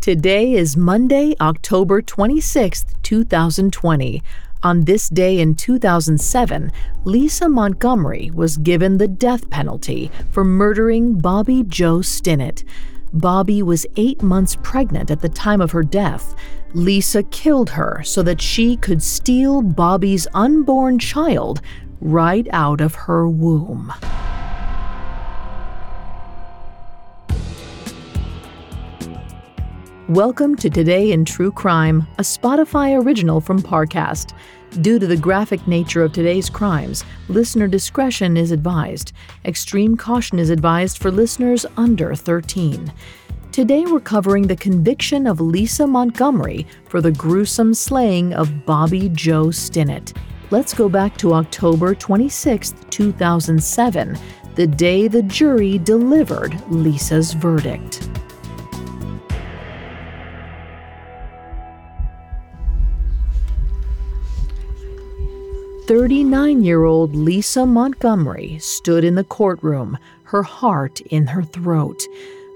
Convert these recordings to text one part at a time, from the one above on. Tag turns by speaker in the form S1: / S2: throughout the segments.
S1: Today is Monday, October 26th, 2020. On this day in 2007, Lisa Montgomery was given the death penalty for murdering Bobbie Jo Stinnett. Bobbie was eight months pregnant at the time of her death. Lisa killed her so that she could steal Bobbie's unborn child right out of her womb. Welcome to Today in True Crime, a Spotify original from Parcast. Due to the graphic nature of today's crimes, listener discretion is advised. Extreme caution is advised for listeners under 13. Today we're covering the conviction of Lisa Montgomery for the gruesome slaying of Bobbie Jo Stinnett. Let's go back to October 26, 2007, the day the jury delivered Lisa's verdict. 39 year old Lisa Montgomery stood in the courtroom, her heart in her throat.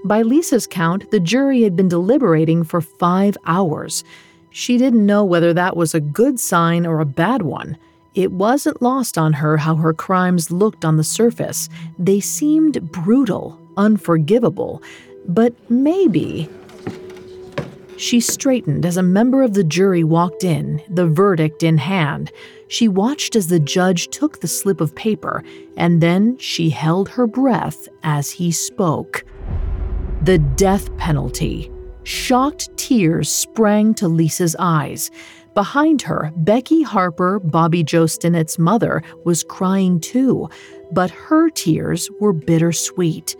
S1: By Lisa's count, the jury had been deliberating for five hours. She didn't know whether that was a good sign or a bad one. It wasn't lost on her how her crimes looked on the surface. They seemed brutal, unforgivable. But maybe. She straightened as a member of the jury walked in, the verdict in hand. She watched as the judge took the slip of paper, and then she held her breath as he spoke. The death penalty. Shocked tears sprang to Lisa's eyes. Behind her, Becky Harper, Bobbie Jo Stinnett's mother, was crying too, but her tears were bittersweet.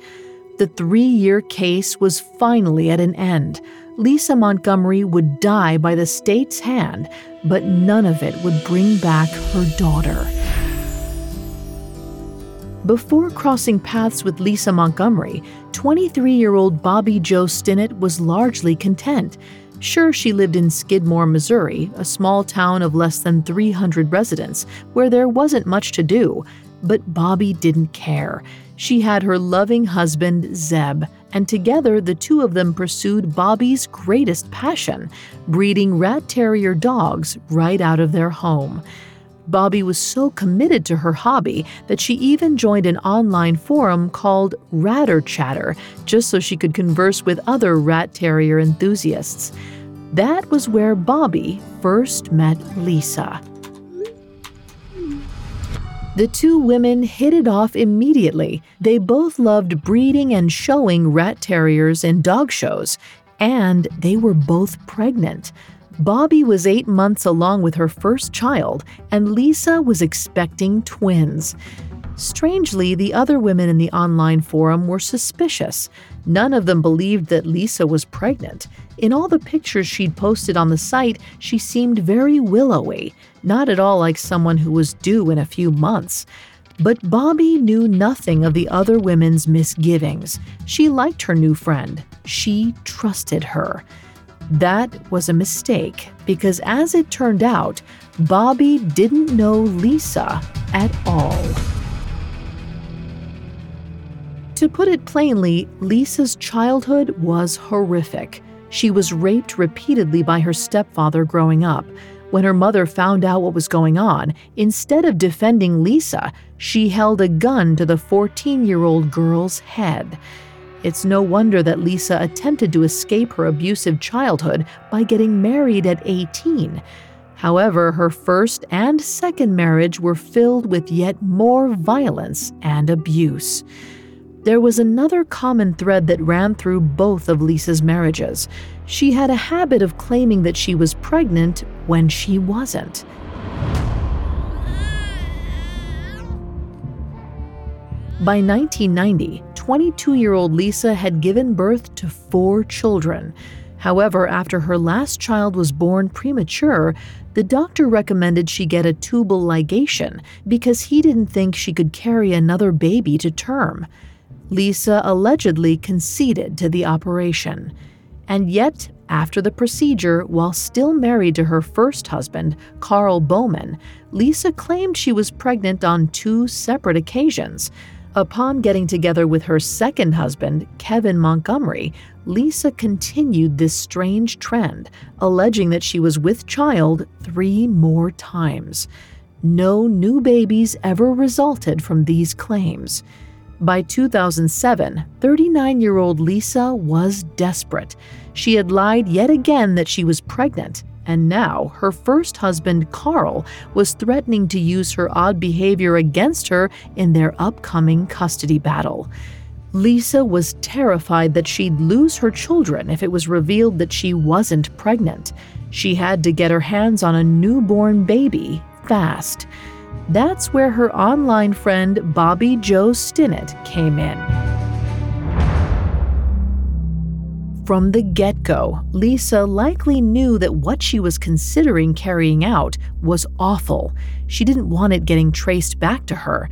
S1: The three year case was finally at an end. Lisa Montgomery would die by the state's hand, but none of it would bring back her daughter. Before crossing paths with Lisa Montgomery, 23 year old Bobbie Jo Stinnett was largely content. Sure, she lived in Skidmore, Missouri, a small town of less than 300 residents, where there wasn't much to do, but Bobbie didn't care. She had her loving husband, Zeb, and together the two of them pursued Bobbie's greatest passion breeding rat terrier dogs right out of their home. Bobbie was so committed to her hobby that she even joined an online forum called Ratter Chatter just so she could converse with other rat terrier enthusiasts. That was where Bobbie first met Lisa. The two women hit it off immediately. They both loved breeding and showing rat terriers in dog shows, and they were both pregnant. Bobbie was eight months along with her first child, and Lisa was expecting twins. Strangely, the other women in the online forum were suspicious. None of them believed that Lisa was pregnant. In all the pictures she'd posted on the site, she seemed very willowy, not at all like someone who was due in a few months. But Bobbie knew nothing of the other women's misgivings. She liked her new friend. She trusted her. That was a mistake because, as it turned out, Bobbie didn't know Lisa at all. To put it plainly, Lisa's childhood was horrific. She was raped repeatedly by her stepfather growing up. When her mother found out what was going on, instead of defending Lisa, she held a gun to the 14 year old girl's head. It's no wonder that Lisa attempted to escape her abusive childhood by getting married at 18. However, her first and second marriage were filled with yet more violence and abuse. There was another common thread that ran through both of Lisa's marriages. She had a habit of claiming that she was pregnant when she wasn't. By 1990, 22 year old Lisa had given birth to four children. However, after her last child was born premature, the doctor recommended she get a tubal ligation because he didn't think she could carry another baby to term. Lisa allegedly conceded to the operation. And yet, after the procedure, while still married to her first husband, Carl Bowman, Lisa claimed she was pregnant on two separate occasions. Upon getting together with her second husband, Kevin Montgomery, Lisa continued this strange trend, alleging that she was with child three more times. No new babies ever resulted from these claims. By 2007, 39 year old Lisa was desperate. She had lied yet again that she was pregnant and now her first husband, Carl, was threatening to use her odd behavior against her in their upcoming custody battle. Lisa was terrified that she'd lose her children if it was revealed that she wasn't pregnant. She had to get her hands on a newborn baby fast. That's where her online friend Bobbie Jo Stinnett came in. From the get go, Lisa likely knew that what she was considering carrying out was awful. She didn't want it getting traced back to her.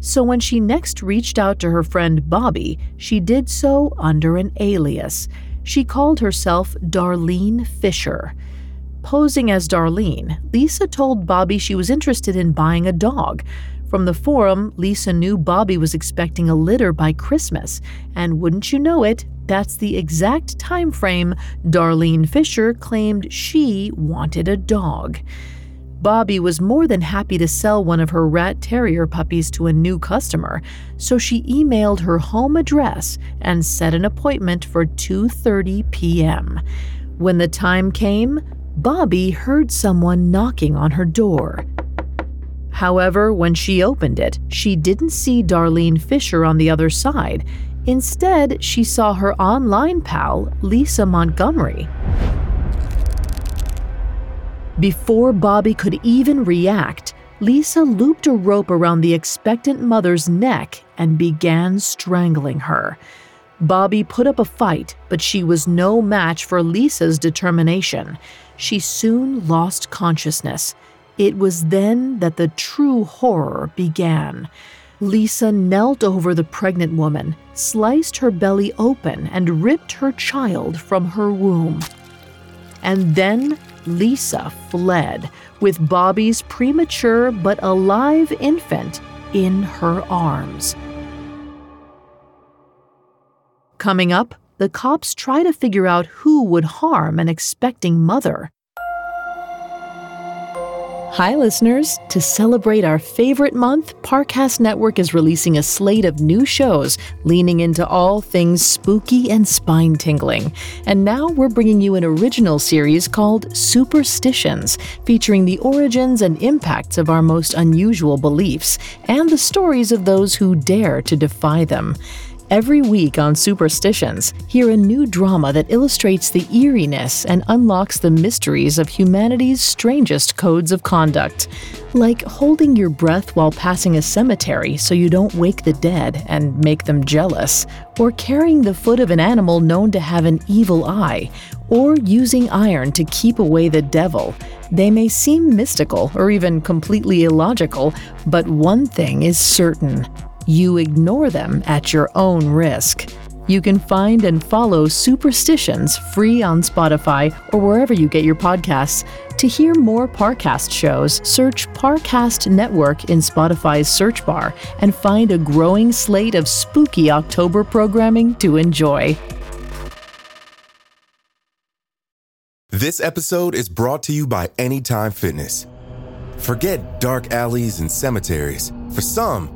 S1: So when she next reached out to her friend Bobbie, she did so under an alias. She called herself Darlene Fisher. Posing as Darlene, Lisa told Bobbie she was interested in buying a dog. From the forum, Lisa knew Bobbie was expecting a litter by Christmas, and wouldn't you know it, that's the exact time frame Darlene Fisher claimed she wanted a dog. Bobbie was more than happy to sell one of her rat terrier puppies to a new customer, so she emailed her home address and set an appointment for 2:30 p.m. When the time came, Bobbie heard someone knocking on her door. However, when she opened it, she didn't see Darlene Fisher on the other side. Instead, she saw her online pal, Lisa Montgomery. Before Bobbie could even react, Lisa looped a rope around the expectant mother's neck and began strangling her. Bobbie put up a fight, but she was no match for Lisa's determination. She soon lost consciousness. It was then that the true horror began. Lisa knelt over the pregnant woman, sliced her belly open, and ripped her child from her womb. And then Lisa fled, with Bobbie's premature but alive infant in her arms. Coming up, the cops try to figure out who would harm an expecting mother. Hi, listeners. To celebrate our favorite month, Parcast Network is releasing a slate of new shows leaning into all things spooky and spine tingling. And now we're bringing you an original series called Superstitions, featuring the origins and impacts of our most unusual beliefs and the stories of those who dare to defy them. Every week on Superstitions, hear a new drama that illustrates the eeriness and unlocks the mysteries of humanity's strangest codes of conduct. Like holding your breath while passing a cemetery so you don't wake the dead and make them jealous, or carrying the foot of an animal known to have an evil eye, or using iron to keep away the devil. They may seem mystical or even completely illogical, but one thing is certain you ignore them at your own risk. You can find and follow Superstitions free on Spotify or wherever you get your podcasts. To hear more Parcast shows, search Parcast Network in Spotify's search bar and find a growing slate of spooky October programming to enjoy.
S2: This episode is brought to you by Anytime Fitness. Forget dark alleys and cemeteries. For some,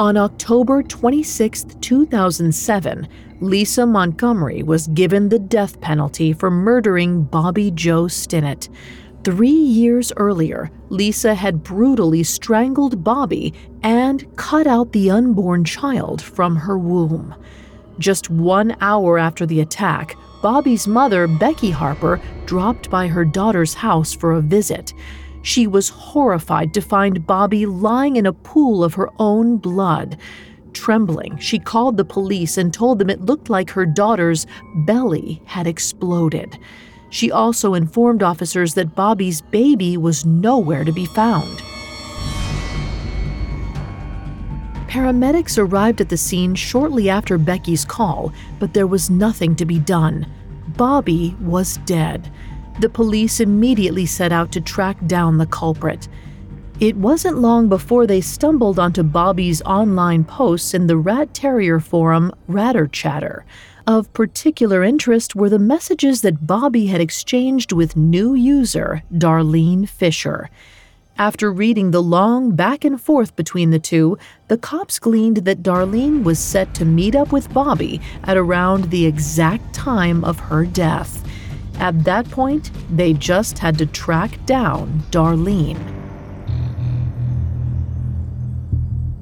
S1: On October 26, 2007, Lisa Montgomery was given the death penalty for murdering Bobbie Jo Stinnett. Three years earlier, Lisa had brutally strangled Bobbie and cut out the unborn child from her womb. Just one hour after the attack, Bobbie's mother, Becky Harper, dropped by her daughter's house for a visit. She was horrified to find Bobbie lying in a pool of her own blood. Trembling, she called the police and told them it looked like her daughter's belly had exploded. She also informed officers that Bobbie's baby was nowhere to be found. Paramedics arrived at the scene shortly after Becky's call, but there was nothing to be done. Bobbie was dead. The police immediately set out to track down the culprit. It wasn't long before they stumbled onto Bobbie's online posts in the rat terrier forum Ratter Chatter. Of particular interest were the messages that Bobbie had exchanged with new user Darlene Fisher. After reading the long back and forth between the two, the cops gleaned that Darlene was set to meet up with Bobbie at around the exact time of her death. At that point, they just had to track down Darlene.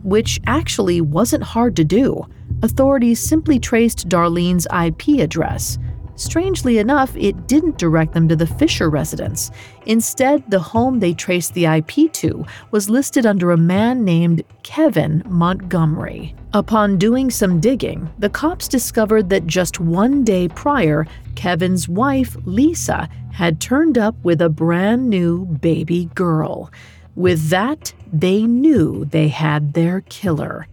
S1: Which actually wasn't hard to do. Authorities simply traced Darlene's IP address. Strangely enough, it didn't direct them to the Fisher residence. Instead, the home they traced the IP to was listed under a man named Kevin Montgomery. Upon doing some digging, the cops discovered that just one day prior, Kevin's wife, Lisa, had turned up with a brand new baby girl. With that, they knew they had their killer.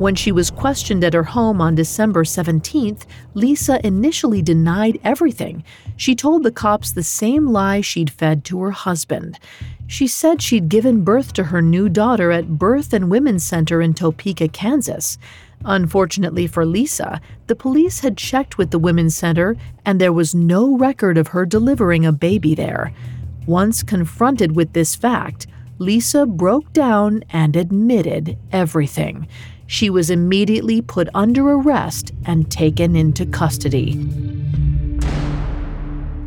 S1: When she was questioned at her home on December 17th, Lisa initially denied everything. She told the cops the same lie she'd fed to her husband. She said she'd given birth to her new daughter at Birth and Women's Center in Topeka, Kansas. Unfortunately for Lisa, the police had checked with the Women's Center and there was no record of her delivering a baby there. Once confronted with this fact, Lisa broke down and admitted everything she was immediately put under arrest and taken into custody.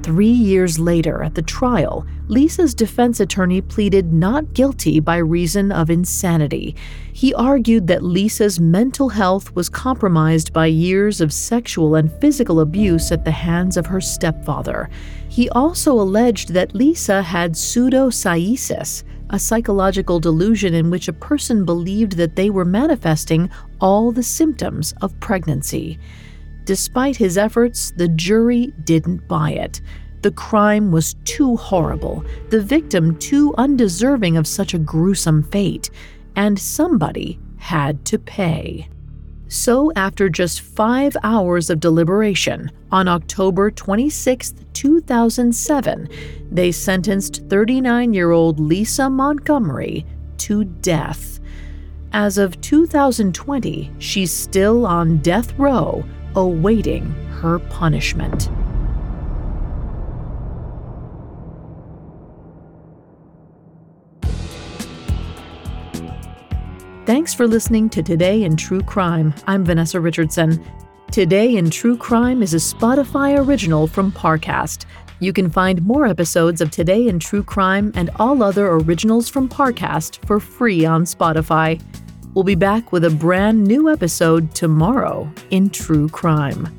S1: Three years later, at the trial, Lisa's defense attorney pleaded not guilty by reason of insanity. He argued that Lisa's mental health was compromised by years of sexual and physical abuse at the hands of her stepfather. He also alleged that Lisa had pseudocyesis, a psychological delusion in which a person believed that they were manifesting all the symptoms of pregnancy. Despite his efforts, the jury didn't buy it. The crime was too horrible, the victim too undeserving of such a gruesome fate, and somebody had to pay. So, after just five hours of deliberation, on October 26, 2007, they sentenced 39 year old Lisa Montgomery to death. As of 2020, she's still on death row, awaiting her punishment. Thanks for listening to Today in True Crime. I'm Vanessa Richardson. Today in True Crime is a Spotify original from Parcast. You can find more episodes of Today in True Crime and all other originals from Parcast for free on Spotify. We'll be back with a brand new episode tomorrow in True Crime.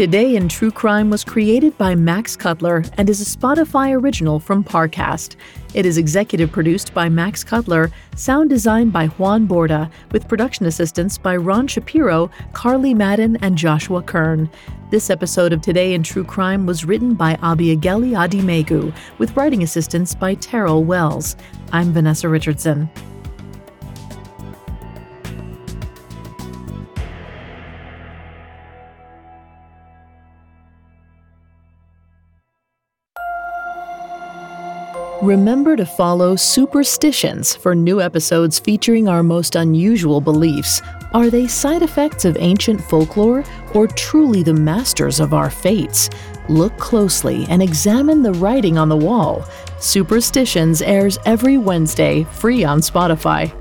S1: Today in True Crime was created by Max Cutler and is a Spotify original from Parcast. It is executive produced by Max Cutler, sound designed by Juan Borda, with production assistance by Ron Shapiro, Carly Madden, and Joshua Kern. This episode of Today in True Crime was written by Abiageli Adimegu, with writing assistance by Terrell Wells. I'm Vanessa Richardson. Remember to follow Superstitions for new episodes featuring our most unusual beliefs. Are they side effects of ancient folklore or truly the masters of our fates? Look closely and examine the writing on the wall. Superstitions airs every Wednesday, free on Spotify.